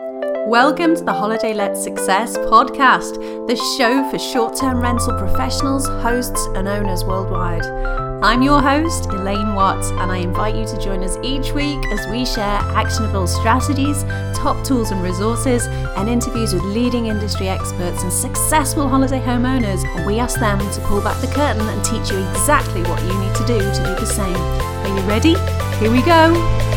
Welcome to the Holiday Let Success podcast, the show for short term rental professionals, hosts, and owners worldwide. I'm your host, Elaine Watts, and I invite you to join us each week as we share actionable strategies, top tools and resources, and interviews with leading industry experts and successful holiday homeowners. We ask them to pull back the curtain and teach you exactly what you need to do to do the same. Are you ready? Here we go.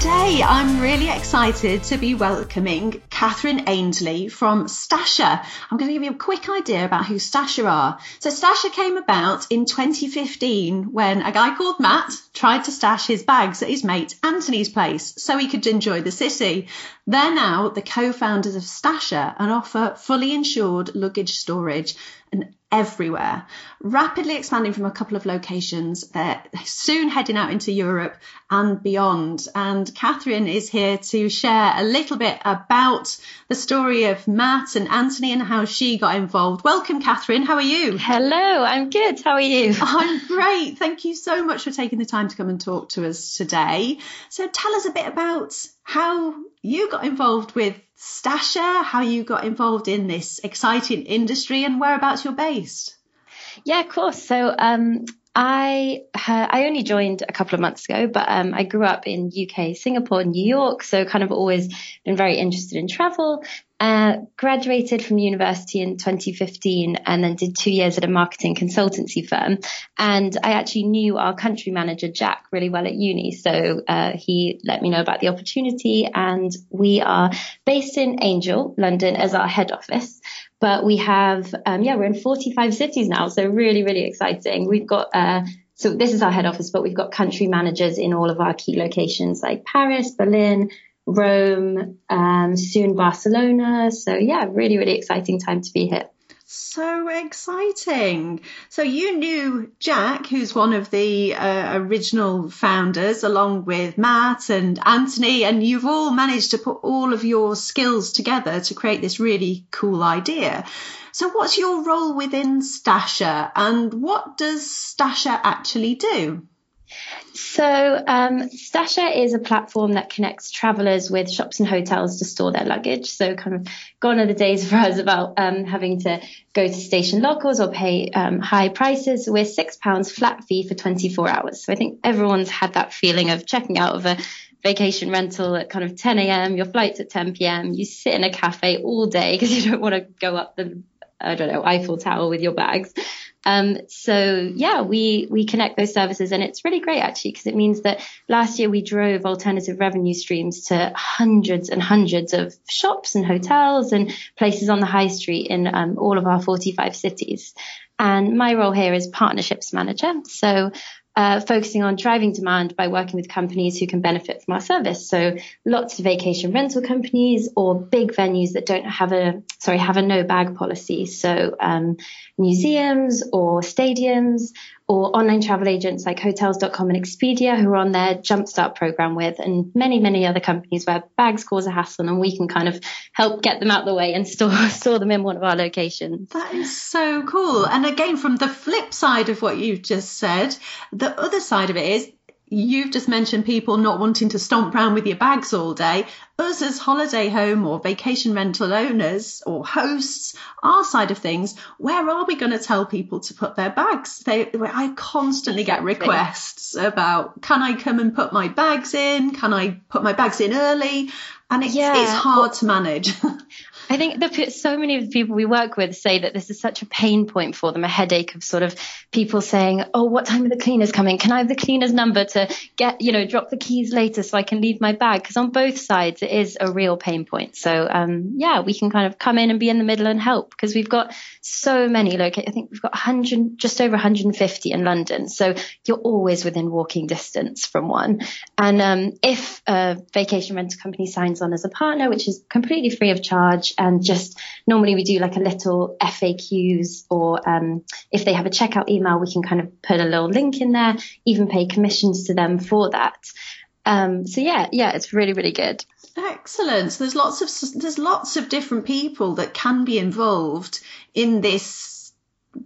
Today, I'm really excited to be welcoming Catherine Ainsley from Stasher. I'm going to give you a quick idea about who Stasher are. So, Stasher came about in 2015 when a guy called Matt tried to stash his bags at his mate Anthony's place so he could enjoy the city. They're now the co founders of Stasher and offer fully insured luggage storage and everywhere, rapidly expanding from a couple of locations. They're soon heading out into Europe and beyond. And Catherine is here to share a little bit about the story of Matt and Anthony and how she got involved. Welcome, Catherine. How are you? Hello, I'm good. How are you? I'm great. Thank you so much for taking the time to come and talk to us today. So tell us a bit about how you got involved with Stasher, how you got involved in this exciting industry, and whereabouts you're based. Yeah, of course. So um, I uh, I only joined a couple of months ago, but um, I grew up in UK, Singapore, New York, so kind of always been very interested in travel. Uh, graduated from university in 2015 and then did two years at a marketing consultancy firm. And I actually knew our country manager, Jack, really well at uni. So uh, he let me know about the opportunity. And we are based in Angel, London, as our head office. But we have, um, yeah, we're in 45 cities now. So really, really exciting. We've got, uh, so this is our head office, but we've got country managers in all of our key locations like Paris, Berlin, Rome, um, soon Barcelona. So yeah, really, really exciting time to be here. So exciting. So you knew Jack, who's one of the uh, original founders, along with Matt and Anthony, and you've all managed to put all of your skills together to create this really cool idea. So what's your role within Stasher and what does Stasher actually do? So, um, is a platform that connects travelers with shops and hotels to store their luggage. So, kind of gone are the days for us about um, having to go to station locals or pay um, high prices. We're £6 flat fee for 24 hours. So, I think everyone's had that feeling of checking out of a vacation rental at kind of 10 a.m., your flight's at 10 p.m., you sit in a cafe all day because you don't want to go up the I don't know, Eiffel Tower with your bags. Um, so yeah, we we connect those services, and it's really great actually because it means that last year we drove alternative revenue streams to hundreds and hundreds of shops and hotels and places on the high street in um, all of our 45 cities. And my role here is partnerships manager. So uh, focusing on driving demand by working with companies who can benefit from our service. So lots of vacation rental companies or big venues that don't have a sorry have a no bag policy. So um, museums or stadiums or online travel agents like hotels.com and Expedia who are on their jumpstart program with and many, many other companies where bags cause a hassle and we can kind of help get them out the way and store, store them in one of our locations. That is so cool. And again, from the flip side of what you've just said, the other side of it is you've just mentioned people not wanting to stomp around with your bags all day. Us as holiday home or vacation rental owners or hosts, our side of things, where are we going to tell people to put their bags? They, I constantly get requests about, can I come and put my bags in? Can I put my bags in early? And it's, yeah. it's hard well, to manage. I think the, so many of the people we work with say that this is such a pain point for them, a headache of sort of people saying, "Oh, what time are the cleaners coming? Can I have the cleaner's number to get, you know, drop the keys later so I can leave my bag?" Because on both sides, it is a real pain point. So, um, yeah, we can kind of come in and be in the middle and help because we've got so many locations. I think we've got 100, just over 150 in London. So you're always within walking distance from one. And um, if a vacation rental company signs on as a partner, which is completely free of charge and just normally we do like a little FAQs or um, if they have a checkout email, we can kind of put a little link in there, even pay commissions to them for that. Um, so yeah, yeah, it's really, really good. Excellent. So there's lots of there's lots of different people that can be involved in this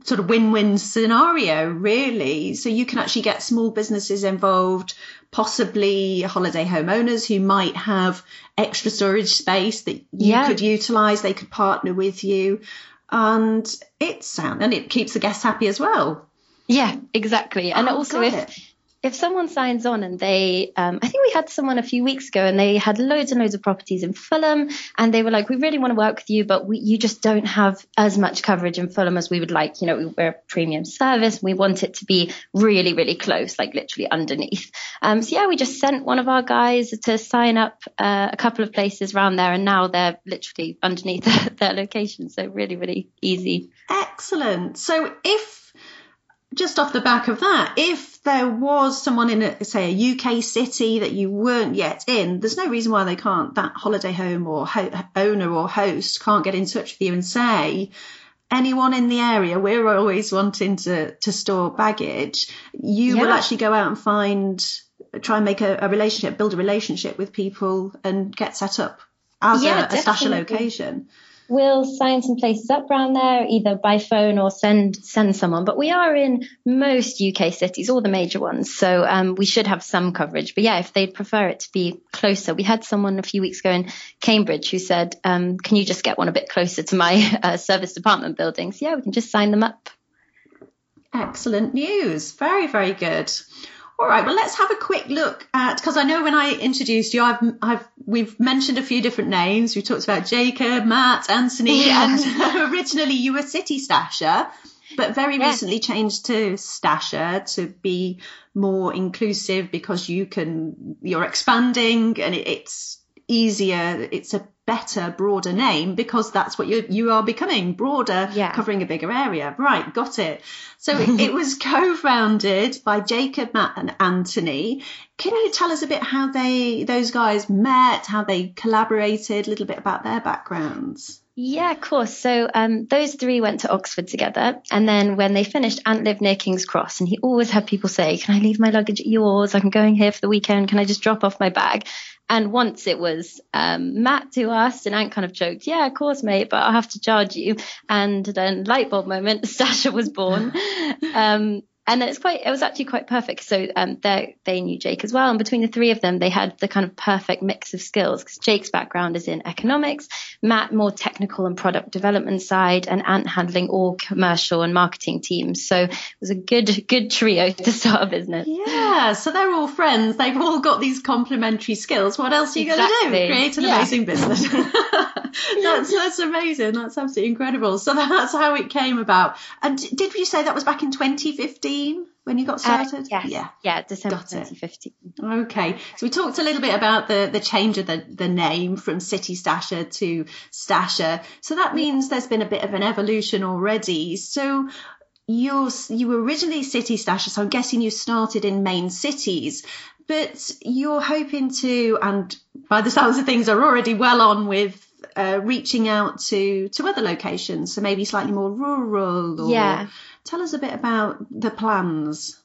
sort of win-win scenario really so you can actually get small businesses involved possibly holiday homeowners who might have extra storage space that you yeah. could utilize they could partner with you. And it sound and it keeps the guests happy as well. Yeah exactly. And oh, also if it if someone signs on and they, um, I think we had someone a few weeks ago and they had loads and loads of properties in Fulham and they were like, we really want to work with you, but we, you just don't have as much coverage in Fulham as we would like. You know, we're a premium service. We want it to be really, really close, like literally underneath. Um, so yeah, we just sent one of our guys to sign up uh, a couple of places around there and now they're literally underneath their, their location. So really, really easy. Excellent. So if just off the back of that, if there was someone in, a, say, a UK city that you weren't yet in, there's no reason why they can't, that holiday home or ho- owner or host can't get in touch with you and say, anyone in the area, we're always wanting to, to store baggage. You yeah. will actually go out and find, try and make a, a, relationship, build a relationship with people and get set up as yeah, a, a stasher location we'll sign some places up around there either by phone or send send someone. But we are in most uk cities all the major ones. So um, we should have some coverage. But yeah if they'd prefer it to be closer. We had someone a few weeks ago in cambridge who said um, can you just get one a bit closer to my uh, service department buildings? Yeah we can just sign them up. Excellent news. Very very good all right, well, let's have a quick look at because I know when I introduced you, I've, I've we've mentioned a few different names. We talked about Jacob, Matt, Anthony, and originally you were City Stasher, but very recently changed to Stasher to be more inclusive because you can you're expanding and it, it's easier. It's a better, broader name because that's what you you are becoming broader, yeah. covering a bigger area. Right, got it. So it, it was co-founded by Jacob, Matt, and Anthony. Can you tell us a bit how they those guys met, how they collaborated, a little bit about their backgrounds? Yeah, of course. So um, those three went to Oxford together, and then when they finished, Ant lived near King's Cross, and he always had people say, "Can I leave my luggage at yours? I'm going here for the weekend. Can I just drop off my bag?" And once it was um, Matt who asked, and Ant kind of joked, "Yeah, of course, mate, but I'll have to charge you." And then light bulb moment, Stasher was born. um, and it's quite it was actually quite perfect. So um, they they knew jake as well. And between the three of them they had the kind of perfect mix of skills because jake's background is in economics matt more technical and product development side and ant handling all commercial and marketing teams. So it was a good good trio to start a business. Yeah so they're all friends. They've all got these complementary skills. What else are you exactly. going to do create an yeah. amazing business. That's that's amazing. That's absolutely incredible. So that's how it came about. And did you say that was back in 2015 2015 when you got uh, started? Uh, yes. Yeah. Yeah, December 2015. Okay. So we talked a little bit about the, the change of the, the name from City Stasher to Stasher. So that means there's been a bit of an evolution already. So you're, you were originally City Stasher, so I'm guessing you started in main cities. But you're hoping to, and by the sounds of things, are already well on with uh, reaching out to to other locations, so maybe slightly more rural. Or, yeah. Tell us a bit about the plans.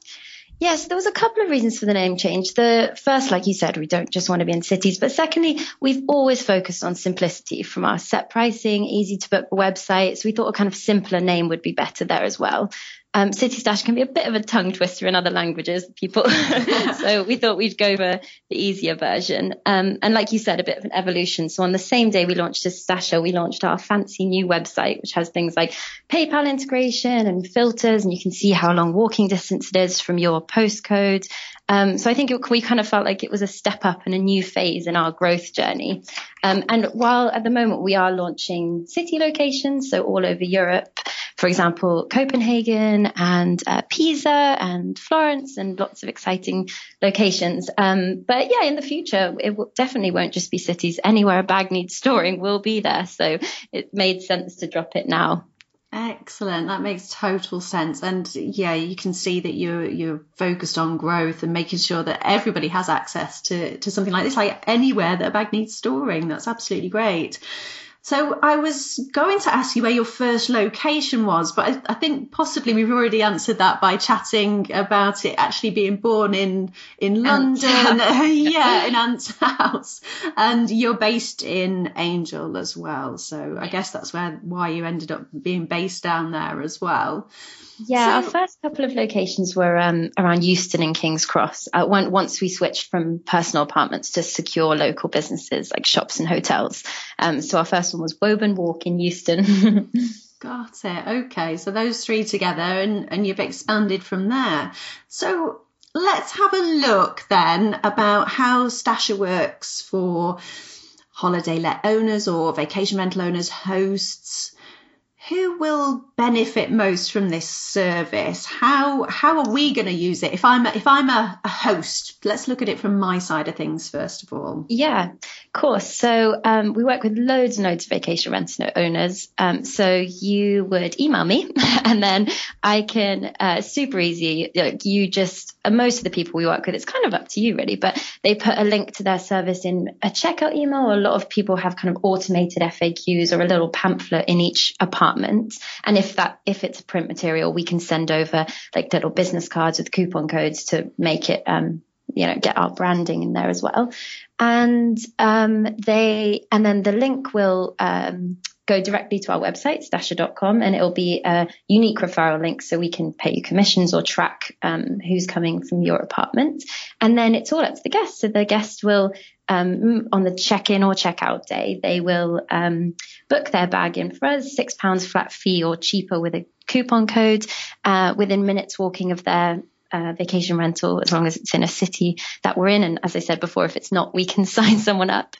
Yes, there was a couple of reasons for the name change. The first, like you said, we don't just want to be in cities, but secondly, we've always focused on simplicity from our set pricing, easy to book websites. We thought a kind of simpler name would be better there as well. Um, City Stash can be a bit of a tongue twister in other languages, people. so we thought we'd go for the easier version. Um, and like you said, a bit of an evolution. So on the same day we launched as Stasher, we launched our fancy new website, which has things like PayPal integration and filters, and you can see how long walking distance it is from your postcode. Um, so I think it, we kind of felt like it was a step up and a new phase in our growth journey. Um, and while at the moment we are launching city locations, so all over Europe, for example, Copenhagen and uh, Pisa and Florence and lots of exciting locations. Um, but yeah, in the future, it w- definitely won't just be cities. Anywhere a bag needs storing will be there. So it made sense to drop it now. Excellent. That makes total sense. And yeah, you can see that you're you're focused on growth and making sure that everybody has access to, to something like this, like anywhere that a bag needs storing. That's absolutely great. So I was going to ask you where your first location was, but I, I, think possibly we've already answered that by chatting about it actually being born in in London, yeah, in Ant's house, and you're based in Angel as well. So I guess that's where why you ended up being based down there as well. Yeah, so, our first couple of locations were um, around Euston and King's Cross. Uh, when, once we switched from personal apartments to secure local businesses like shops and hotels. Um, so our first one was Woburn Walk in Euston. Got it. Okay, so those three together, and, and you've expanded from there. So let's have a look then about how Stasher works for holiday let owners or vacation rental owners, hosts who will benefit most from this service? How how are we going to use it? If I'm a, if I'm a, a, host, let's look at it from my side of things first of all. Yeah, of course. So um, we work with loads and loads of vacation rental owners. Um, so you would email me, and then I can uh, super easy. Like you just uh, most of the people we work with, it's kind of up to you really, but they put a link to their service in a checkout email. A lot of people have kind of automated FAQs or a little pamphlet in each apartment. And if that, if it's a print material, we can send over like little business cards with coupon codes to make it, um, you know, get our branding in there as well. And um, they, and then the link will um, go directly to our website, stasher.com, and it'll be a unique referral link so we can pay you commissions or track um, who's coming from your apartment. And then it's all up to the guest. So the guest will, um, on the check in or check out day, they will um, book their bag in for us, £6 flat fee or cheaper with a coupon code uh, within minutes walking of their uh, vacation rental as long as it's in a city that we're in. And as I said before, if it's not, we can sign someone up.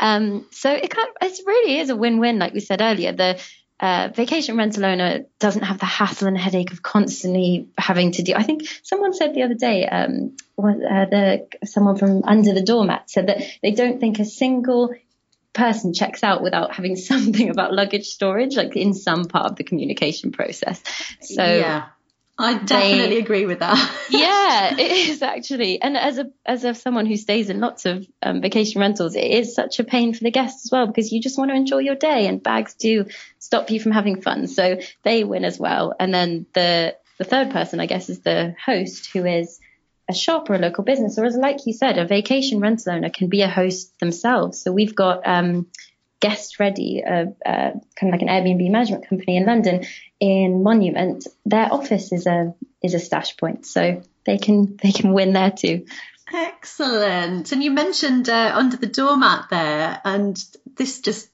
Um, so it kind of, it really is a win-win, like we said earlier. The uh, vacation rental owner doesn't have the hassle and headache of constantly having to do. I think someone said the other day, um, uh, the someone from Under the Doormat said that they don't think a single person checks out without having something about luggage storage, like in some part of the communication process. So yeah. I definitely they, agree with that. yeah, it is actually. And as a as of someone who stays in lots of um, vacation rentals, it is such a pain for the guests as well because you just want to enjoy your day, and bags do stop you from having fun. So they win as well. And then the the third person, I guess, is the host, who is a shop or a local business, or as like you said, a vacation rental owner can be a host themselves. So we've got um, Guest Ready, a, a, kind of like an Airbnb management company in London, in Monument. Their office is a is a stash point, so they can they can win there too. Excellent. And you mentioned uh, under the doormat there, and this just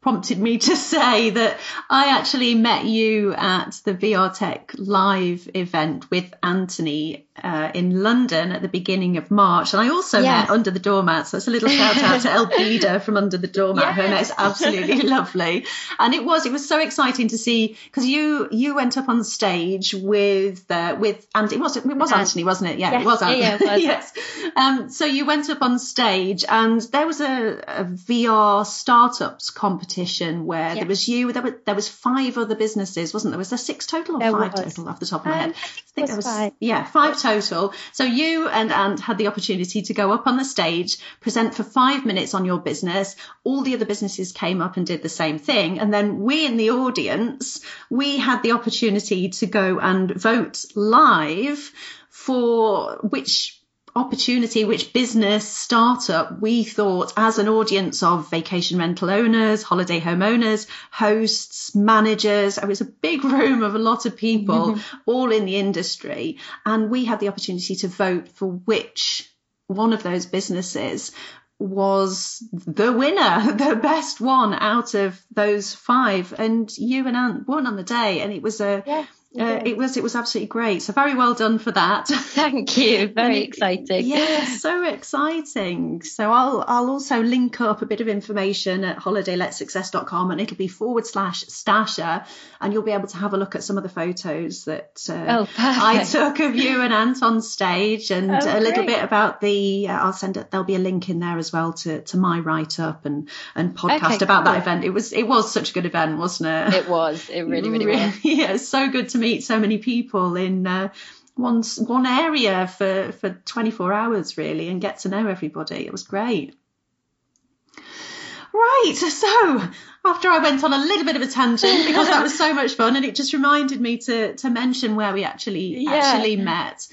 prompted me to say that I actually met you at the VR Tech live event with Anthony uh, in London at the beginning of March. And I also yes. met Under the Doormat. So it's a little shout out to Elpida from Under the Doormat. Yes. Her is absolutely lovely. And it was, it was so exciting to see because you, you went up on stage with, uh, with, and it was, it was Anthony, wasn't it? Yeah, yes. it was Anthony. Yeah, yeah, was. yes. Um, so you went up on stage and there was a, a VR startups competition where there was you, there, were, there was five other businesses, wasn't there? Was there six total or there five was. total off the top of my um, head? I think, there was, five. yeah, five total. So you and Ant had the opportunity to go up on the stage, present for five minutes on your business. All the other businesses came up and did the same thing. And then we in the audience, we had the opportunity to go and vote live for which opportunity, which business startup we thought as an audience of vacation rental owners, holiday home owners, hosts, managers. It was a big room of a lot of people mm-hmm. all in the industry. And we had the opportunity to vote for which one of those businesses was the winner, the best one out of those five. And you and Ant won on the day. And it was a, yeah uh, it was it was absolutely great. So very well done for that. Thank you. Very it, exciting. Yeah, so exciting. So I'll I'll also link up a bit of information at holidayletsuccess.com and it'll be forward slash stasher and you'll be able to have a look at some of the photos that uh, oh, I took of you and Ant on stage and oh, a little bit about the uh, I'll send it there'll be a link in there as well to to my write up and and podcast okay, about cool. that event. It was it was such a good event, wasn't it? It was. It really really was. yeah, so good to meet so many people in uh, one one area for for 24 hours really and get to know everybody. It was great. Right. So after I went on a little bit of a tangent because that was so much fun and it just reminded me to to mention where we actually Yeah. actually met.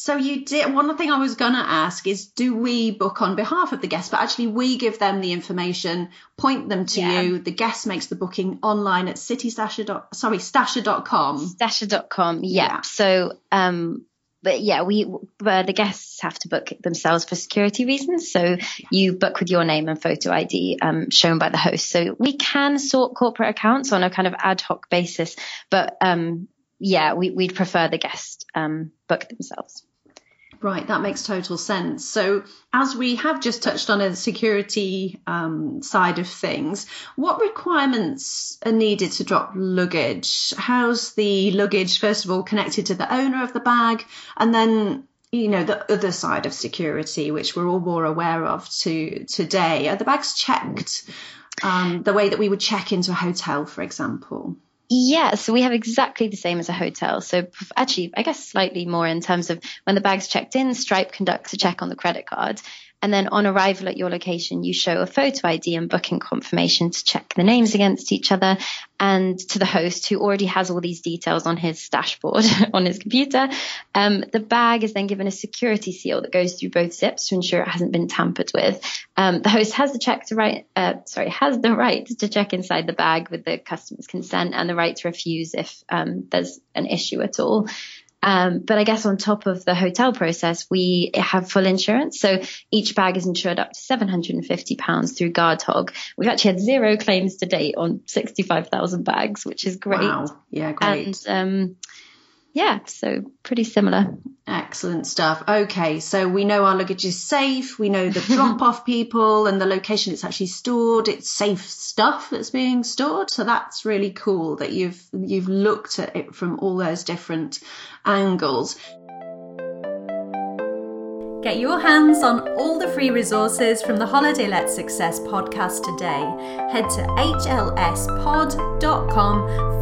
So you did one thing I was gonna ask is do we book on behalf of the guest, but actually we give them the information, point them to Yeah. you. The guest makes the booking online at citystasher sorry, stasher.com. Stasher.com. Yeah. Yeah. So, um, but yeah, we uh, the guests have to book themselves for security reasons. So you book with your name and photo ID um, shown by the host. So we can sort corporate accounts on a kind of ad hoc basis, but um, yeah, we, we'd prefer the guest um, book themselves. Right, that makes total sense. So, as we have just touched on a security um, side of things, what requirements are needed to drop luggage? How's the luggage, first of all, connected to the owner of the bag? And then, you know, the other side of security, which we're all more aware of to, today. Are the bags checked um, the way that we would check into a hotel, for example? Yeah, so we have exactly the same as a hotel. So actually, I guess slightly more in terms of when the bag's checked in, Stripe conducts a check on the credit card. And then on arrival at your location, you show a photo ID and booking confirmation to check the names against each other and to the host who already has all these details on his dashboard on his computer. Um, the bag is then given a security seal that goes through both zips to ensure it hasn't been tampered with. Um, the host has the check to right, uh, sorry, has the right to check inside the bag with the customer's consent and the right to refuse if um, there's an issue at all. Um, but I guess on top of the hotel process, we have full insurance. So each bag is insured up to £750 through Guardhog. We've actually had zero claims to date on 65,000 bags, which is great. Wow. Yeah, great. And um, yeah, so pretty similar. Excellent stuff. Okay, so we know our luggage is safe. We know the drop off people and the location it's actually stored. It's safe stuff that's being stored. So that's really cool that you've you've looked at it from all those different angles. Get your hands on all the free resources from the Holiday Let Success podcast today. Head to hlspod.com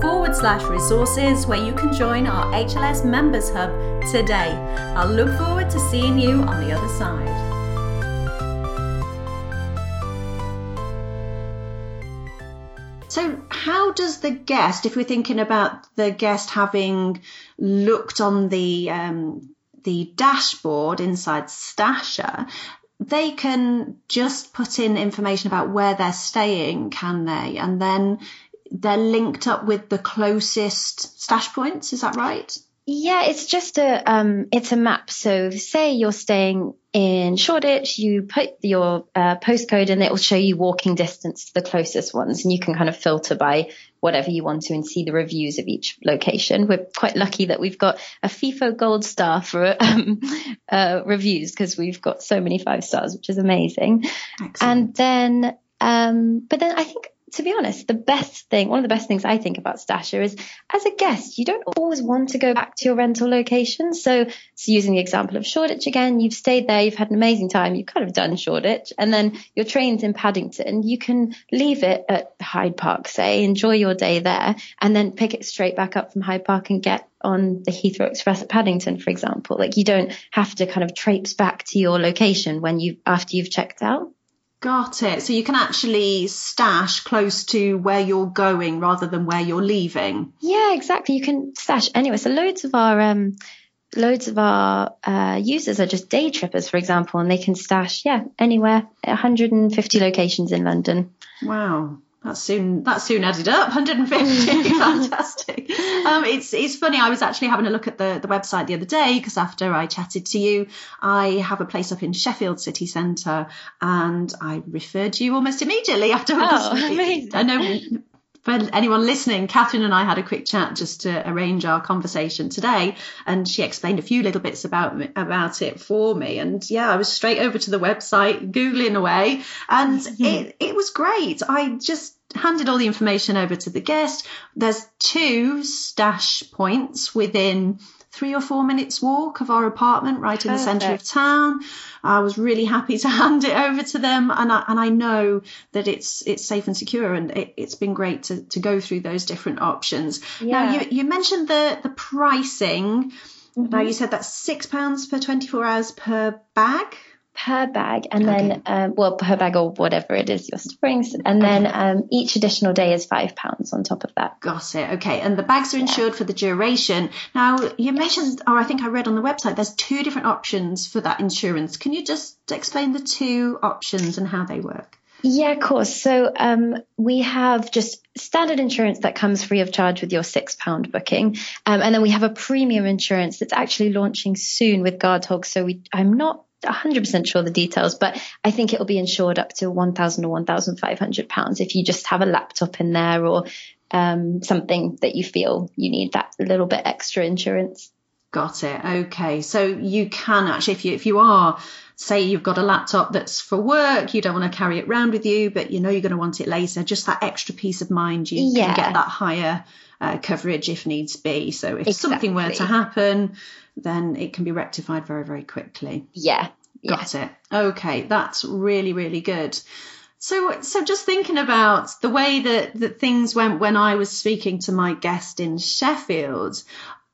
forward slash resources where you can join our HLS Members Hub today. I'll look forward to seeing you on the other side. So how does the guest, if we're thinking about the guest having looked on the um, the dashboard inside Stasher, they can just put in information about where they're staying, can they? And then they're linked up with the closest stash points. Is that right? Yeah, it's just a um, it's a map. So say you're staying in Shoreditch, you put your uh, postcode and it will show you walking distance to the closest ones, and you can kind of filter by whatever you want to and see the reviews of each location. We're quite lucky that we've got a Feefo Gold Star for um, uh, reviews because we've got so many five stars, which is amazing. Excellent. And then, um, but then I think, to be honest, the best thing, one of the best things I think about Stasher is as a guest, you don't always want to go back to your rental location. So, so using the example of Shoreditch again, you've stayed there, you've had an amazing time, you've kind of done Shoreditch, and then your train's in Paddington. You can leave it at Hyde Park, say, enjoy your day there, and then pick it straight back up from Hyde Park and get on the Heathrow Express at Paddington, for example. Like you don't have to kind of traipse back to your location when you after you've checked out. Got it. So you can actually stash close to where you're going rather than where you're leaving. Yeah, exactly. You can stash anywhere. So loads of our um, loads of our uh, users are just day trippers, for example, and they can stash yeah anywhere. 150 locations in London. Wow. That's soon. That's soon added up. 150. Fantastic. Um, it's it's funny. I was actually having a look at the the website the other day because after I chatted to you, I have a place up in Sheffield city centre, and I referred you almost immediately after. Oh, amazing. I know. For anyone listening, Catherine and I had a quick chat just to arrange our conversation today, and she explained a few little bits about me, about it for me. And yeah, I was straight over to the website, googling away, and it it was great. I just handed all the information over to the guest. There's two stash points within three or four minutes walk of our apartment right in the centre of town. I was really happy to hand it over to them and I, and I know that it's it's safe and secure and it, it's been great to, to go through those different options. Now you, you mentioned the the pricing. Now Mhm. you said that's six pounds per 24 hours per bag. Per bag, and okay. then um, well per bag or whatever it is you're storing, and then um, each additional day is five pounds on top of that. Got it. Okay, and the bags are insured yeah. for the duration. Now you mentioned, or I think I read on the website, there's two different options for that insurance. Can you just explain the two options and how they work? Yeah, of course. So um, we have just standard insurance that comes free of charge with your six pound booking, um, and then we have a premium insurance that's actually launching soon with Guardhog. So we, I'm not 100% sure the details, but I think it will be insured up to 1,000 or 1,500 pounds if you just have a laptop in there or um, something that you feel you need that little bit extra insurance. Got it. Okay, so you can actually, if you if you are, say you've got a laptop that's for work, you don't want to carry it around with you, but you know you're going to want it later. Just that extra peace of mind, you yeah. can get that higher uh, coverage if needs be. So if exactly. something were to happen, then it can be rectified very, very quickly. Yeah. Got yeah. it. Okay, that's really, really good. So, so just thinking about the way that, that things went when I was speaking to my guest in Sheffield,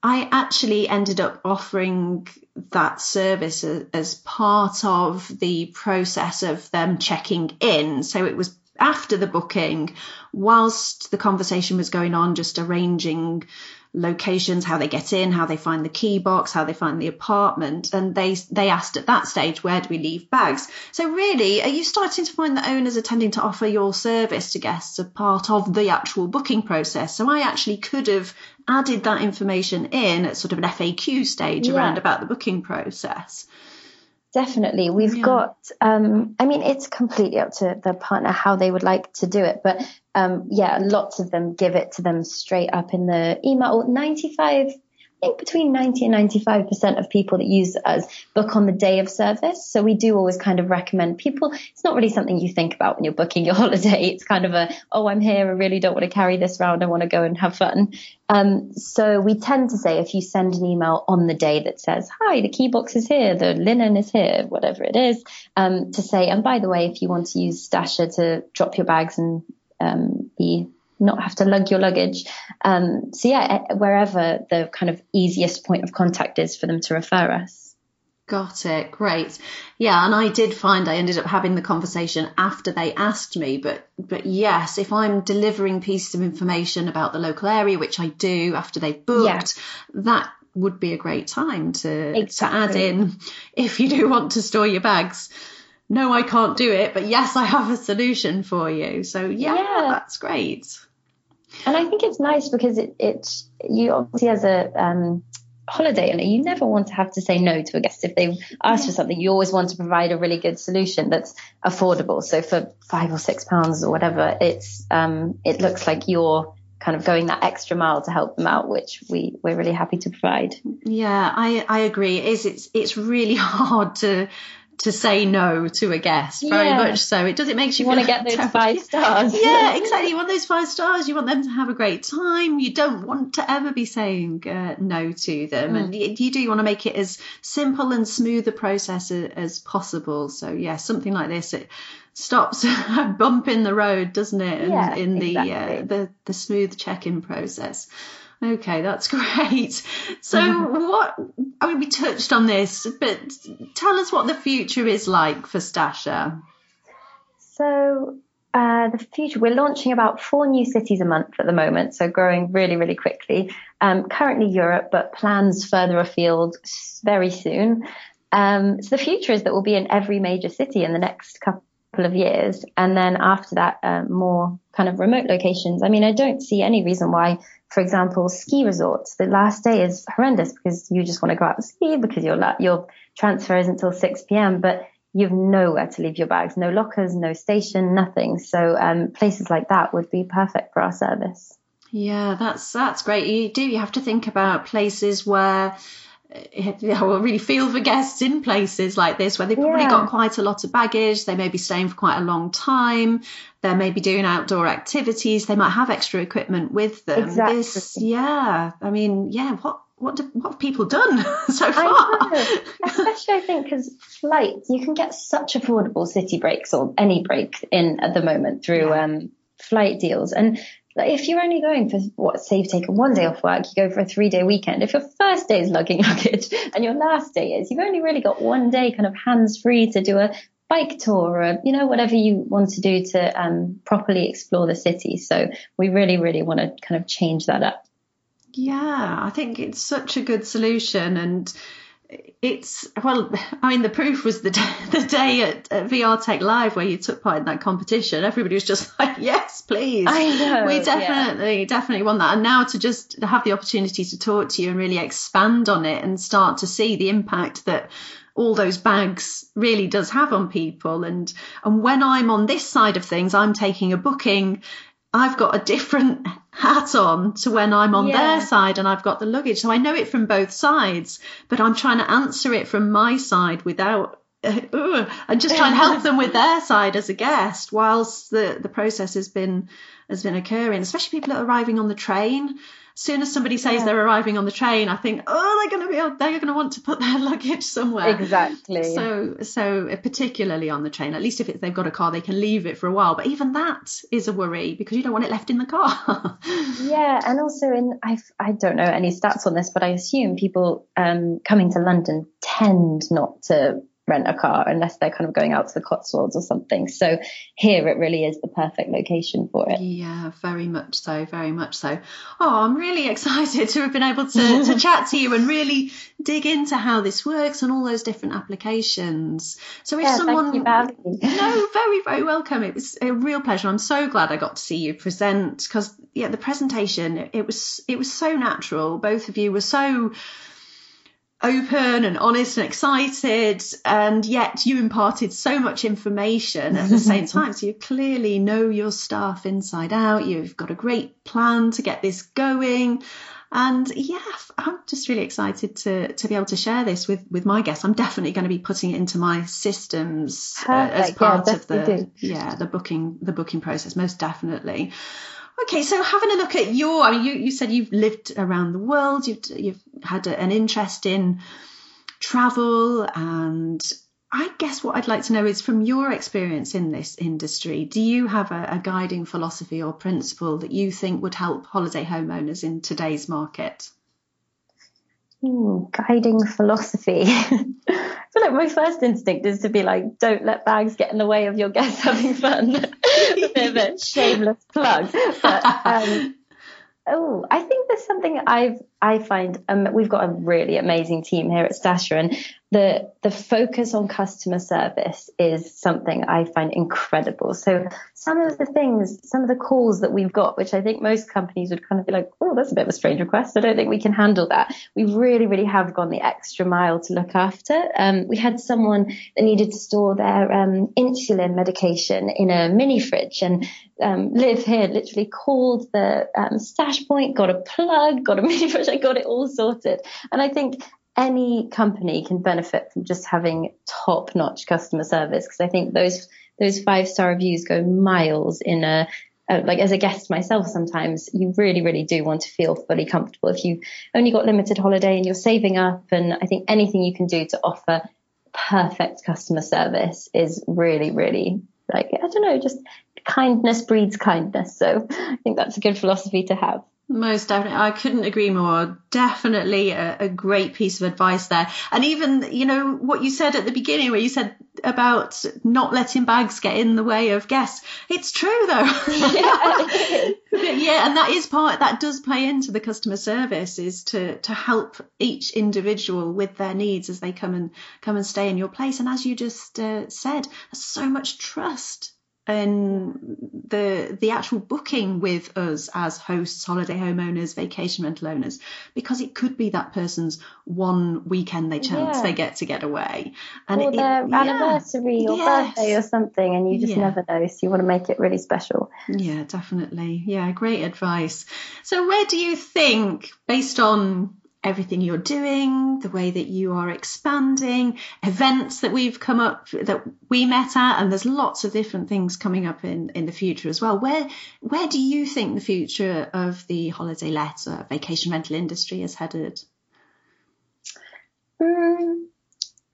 I actually ended up offering that service as, as part of the process of them checking in. So it was after the booking, whilst the conversation was going on, just arranging locations, how they get in, how they find the key box, how they find the apartment. And they, they asked at that stage, where do we leave bags? So really, are you starting to find that owners are tending to offer your service to guests as part of the actual booking process? So I actually could have added that information in at sort of an FAQ stage yeah. around about the booking process. Definitely. We've yeah. got, um, I mean, it's completely up to the partner how they would like to do it. But um, yeah, lots of them give it to them straight up in the email. 95 think between 90 and 95% of people that use us book on the day of service. So we do always kind of recommend people. It's not really something you think about when you're booking your holiday. It's kind of a, oh, I'm here. I really don't want to carry this around. I want to go and have fun. Um, so we tend to say if you send an email on the day that says, hi, the key box is here, the linen is here, whatever it is, um, to say, and by the way, if you want to use Stasher to drop your bags and um, be not have to lug your luggage. Um, so yeah, wherever the kind of easiest point of contact is for them to refer us. Got it. Great. Yeah, and I did find I ended up having the conversation after they asked me, but but yes, if I'm delivering pieces of information about the local area, which I do after they've booked, yeah. that would be a great time to exactly. to add in if you do want to store your bags. No, I can't do it, but yes, I have a solution for you. So yeah. yeah. that's great. And I think it's nice because it, it you obviously as a um, holiday owner, you never want to have to say no to a guest if they ask for something. You always want to provide a really good solution that's affordable. So for five or six pounds or whatever, it's um, it looks like you're kind of going that extra mile to help them out, which we we're really happy to provide. Yeah, I I agree. It is it's it's really hard to to say no to a guest very yeah. much so. It does it makes you, you want to get those five stars. Yeah exactly. You want those five stars. You want them to have a great time. You don't want to ever be saying uh, no to them. Mm. and you, you, do want to make it as simple and smooth a process as, as possible. So yeah something like this it stops a bump in the road doesn't it? Yeah, in, in the exactly. uh, the the smooth check-in process Okay, that's great. So, mm-hmm. what I mean, we touched on this, but tell us what the future is like for Stasher. So, uh, the future, we're launching about four new cities a month at the moment, so growing really, really quickly. Um, currently Europe, but plans further afield very soon. Um, so the future is that we'll be in every major city in the next couple of years, and then after that, uh, more kind of remote locations. I mean, I don't see any reason why for example, ski resorts, the last day is horrendous because you just want to go out and ski because your your transfer isn't until 6 p.m. But you've nowhere to leave your bags, no lockers, no station, nothing. So um, places like that would be perfect for our service. Yeah, that's that's great. You do you have to think about places where will really feel for guests in places like this where they've probably yeah. got quite a lot of baggage. They may be staying for quite a long time. They may be doing outdoor activities. They might have extra equipment with them. Exactly. This, yeah. I mean, yeah. What what do, what have people done so far? I Especially, I think, because flights you can get such affordable city breaks or any break in at the moment through yeah. um, flight deals. And like if you're only going for what say you've taken one day off work, you go for a three day weekend. If your first day is lugging luggage and your last day is, you've only really got one day kind of hands free to do a bike tour or you know whatever you want to do to um, properly explore the city. So we really really want to kind of change that up. Yeah, I think it's such a good solution and it's well i mean the proof was the day, the day at, at, vr tech live where you took part in that competition. Everybody was just like yes please. I know, we definitely yeah. definitely want that. And now to just have the opportunity to talk to you and really expand on it and start to see the impact that all those bags really does have on people. And and when i'm on this side of things i'm taking a booking I've got a different hat on to when I'm on yeah. their side and I've got the luggage. So I know it from both sides, but I'm trying to answer it from my side without uh, and just try and help them with their side as a guest whilst the, the process has been has been occurring, especially people that are arriving on the train soon as somebody says yeah. they're arriving on the train, I think, oh, they're going to be, they're going to want to put their luggage somewhere. Exactly. So, so uh, particularly on the train, at least if they've got a car, they can leave it for a while. But even that is a worry because you don't want it left in the car. yeah, and also in I I don't know any stats on this, but I assume people um, coming to London tend not to rent a car unless they're kind of going out to the Cotswolds or something. So here it really is the perfect location for it. Yeah, very much so, very much so. Oh, I'm really excited to have been able to, to chat to you and really dig into how this works and all those different applications. So if yeah, someone No, very, very welcome. It was a real pleasure. I'm so glad I got to see you present because yeah, the presentation it was it was so natural. Both of you were so open and honest and excited, and yet you imparted so much information at the same time. So you clearly know your staff inside out. You've got a great plan to get this going. And yeah, I'm just really excited to to be able to share this with with my guests. I'm definitely going to be putting it into my systems uh, as part yeah, of the yeah the booking the booking process. Most definitely. Okay, so having a look at your, I mean, you, you said you've lived around the world, you've, you've had a, an interest in travel, and I guess what I'd like to know is from your experience in this industry, do you have a, a guiding philosophy or principle that you think would help holiday homeowners in today's market? Ooh, guiding philosophy. I feel like my first instinct is to be like, don't let bags get in the way of your guests having fun. a bit of a shameless plug. But um, oh, I think there's something I've I find um, we've got a really amazing team here at Stasher, and the the focus on customer service is something I find incredible. So some of the things, some of the calls that we've got, which I think most companies would kind of be like, oh, that's a bit of a strange request. I don't think we can handle that. We really, really have gone the extra mile to look after. Um, we had someone that needed to store their um, insulin medication in a mini fridge, and um, Liv here literally called the um, stash point, got a plug, got a mini fridge, I got it all sorted. And I think any company can benefit from just having top notch customer service because I think those those five star reviews go miles in a like as a guest myself sometimes you really really do want to feel fully comfortable. If you've only got limited holiday and you're saving up and i think anything you can do to offer perfect customer service is really really like i don't know just kindness breeds kindness. So i think that's a good philosophy to have most definitely. I couldn't agree more. Definitely a, a, great piece of advice there. And even, you know, what you said at the beginning where you said about not letting bags get in the way of guests. It's true though. Yeah, and that is part that does play into the customer service is to to help each individual with their needs as they come and come and stay in your place. And as you just uh, said, there's so much trust and the the actual booking with us as hosts, holiday homeowners, vacation rental owners, because it could be that person's one weekend they chance yeah. they get to get away, and or it, their it, anniversary yeah. or yes. birthday or something, and you just yeah. never know. So you want to make it really special. Yeah, definitely. Yeah, great advice. So where do you think, based on everything you're doing, the way that you are expanding, events that we've come up that we met at, and there's lots of different things coming up in, in the future as well. Where where do you think the future of the holiday let vacation rental industry is headed? Um,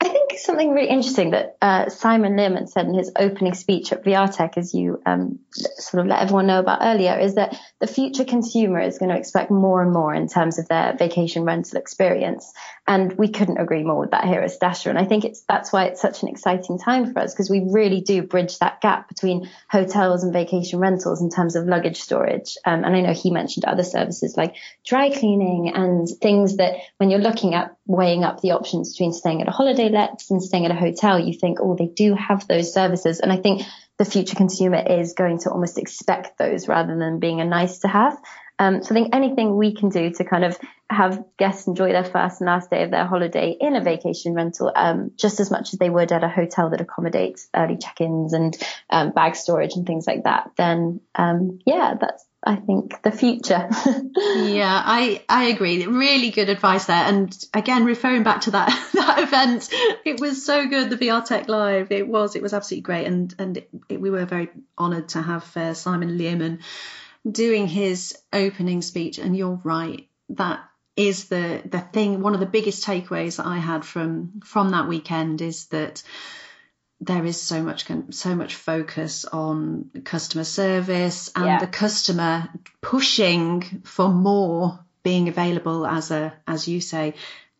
I think something really interesting that uh, Simon Learmonth said in his opening speech at VRTech, as you um, sort of let everyone know about earlier, is that the future consumer is going to expect more and more in terms of their vacation rental experience. And we couldn't agree more with that here at Stasher. And I think it's that's why it's such an exciting time for us because we really do bridge that gap between hotels and vacation rentals in terms of luggage storage. Um, and I know he mentioned other services like dry cleaning and things that when you're looking at weighing up the options between staying at a holiday lets and staying at a hotel, you think, oh, they do have those services. And I think the future consumer is going to almost expect those rather than being a nice to have. Um, so I think anything we can do to kind of have guests enjoy their first and last day of their holiday in a vacation rental um, just as much as they would at a hotel that accommodates early check-ins and um, bag storage and things like that, then um, yeah, that's I think the future. yeah, I I agree. Really good advice there. And again, referring back to that that event, it was so good. The VR Tech Live, it was it was absolutely great. And and it, it, we were very honoured to have uh, Simon Learmonth doing his opening speech. And you're right, that is the the thing. One of the biggest takeaways that I had from from that weekend is that there is so much so much focus on customer service and yeah. the customer pushing for more being available as a as you say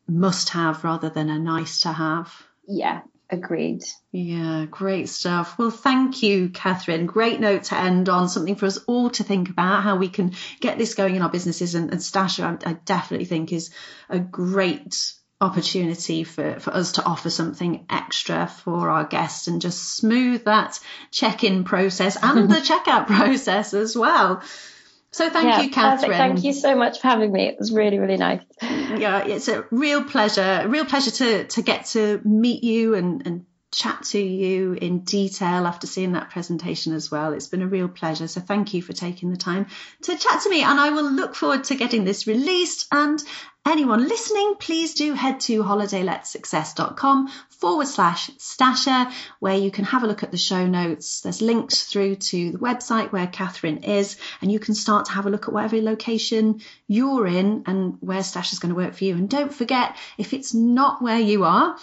must have rather than a nice to have. Yeah agreed. Yeah great stuff. Well thank you catherine. Great note to end on. Something for us all to think about how we can get this going in our businesses and, and stasher I, I definitely think is a great opportunity for, for us to offer something extra for our guests and just smooth that check-in process and the checkout process as well. So thank yeah, you, Catherine. Perfect. Thank you so much for having me. It was really, really nice. Yeah, it's a real pleasure, real pleasure to to get to meet you and, and chat to you in detail after seeing that presentation as well. It's been a real pleasure. So thank you for taking the time to chat to me. And I will look forward to getting this released. And anyone listening, please do head to holidayletsuccess.com forward slash stasher, where you can have a look at the show notes. There's links through to the website where Catherine is, and you can start to have a look at whatever location you're in and where Stasher is going to work for you. And don't forget, if it's not where you are,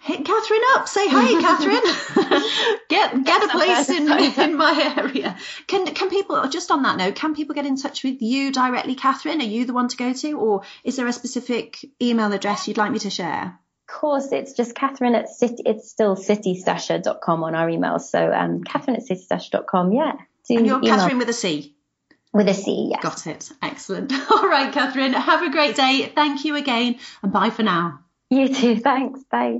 hit Catherine up. Say hi, Catherine. get get a place in, in my area. Can can people just on that note? Can people get in touch with you directly, Catherine? Are you the one to go to, or is there a specific email address you'd like me to share? Of course, it's just Catherine at city. It's still citystasher.com on our email. So um, Catherine at citystasher.com. Yeah. And you're email. Catherine with a C. With a C, yes. Got it. Excellent. All right, Catherine. Have a great day. Thank you again, and bye for now. You too. Thanks. Bye.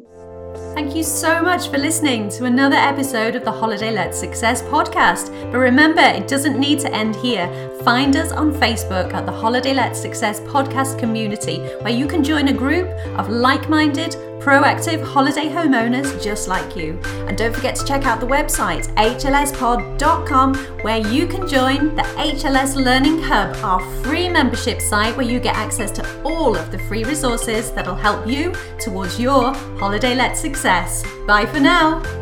Thank you so much for listening to another episode of the Holiday Let Success podcast. But remember, it doesn't need to end here. Find us on Facebook at the Holiday Let Success podcast community, where you can join a group of like minded, proactive holiday homeowners just like you. And don't forget to check out the website hlspod.com where you can join the HLS Learning Hub, our free membership site where you get access to all of the free resources that'll help you towards your holiday let success. Bye for now.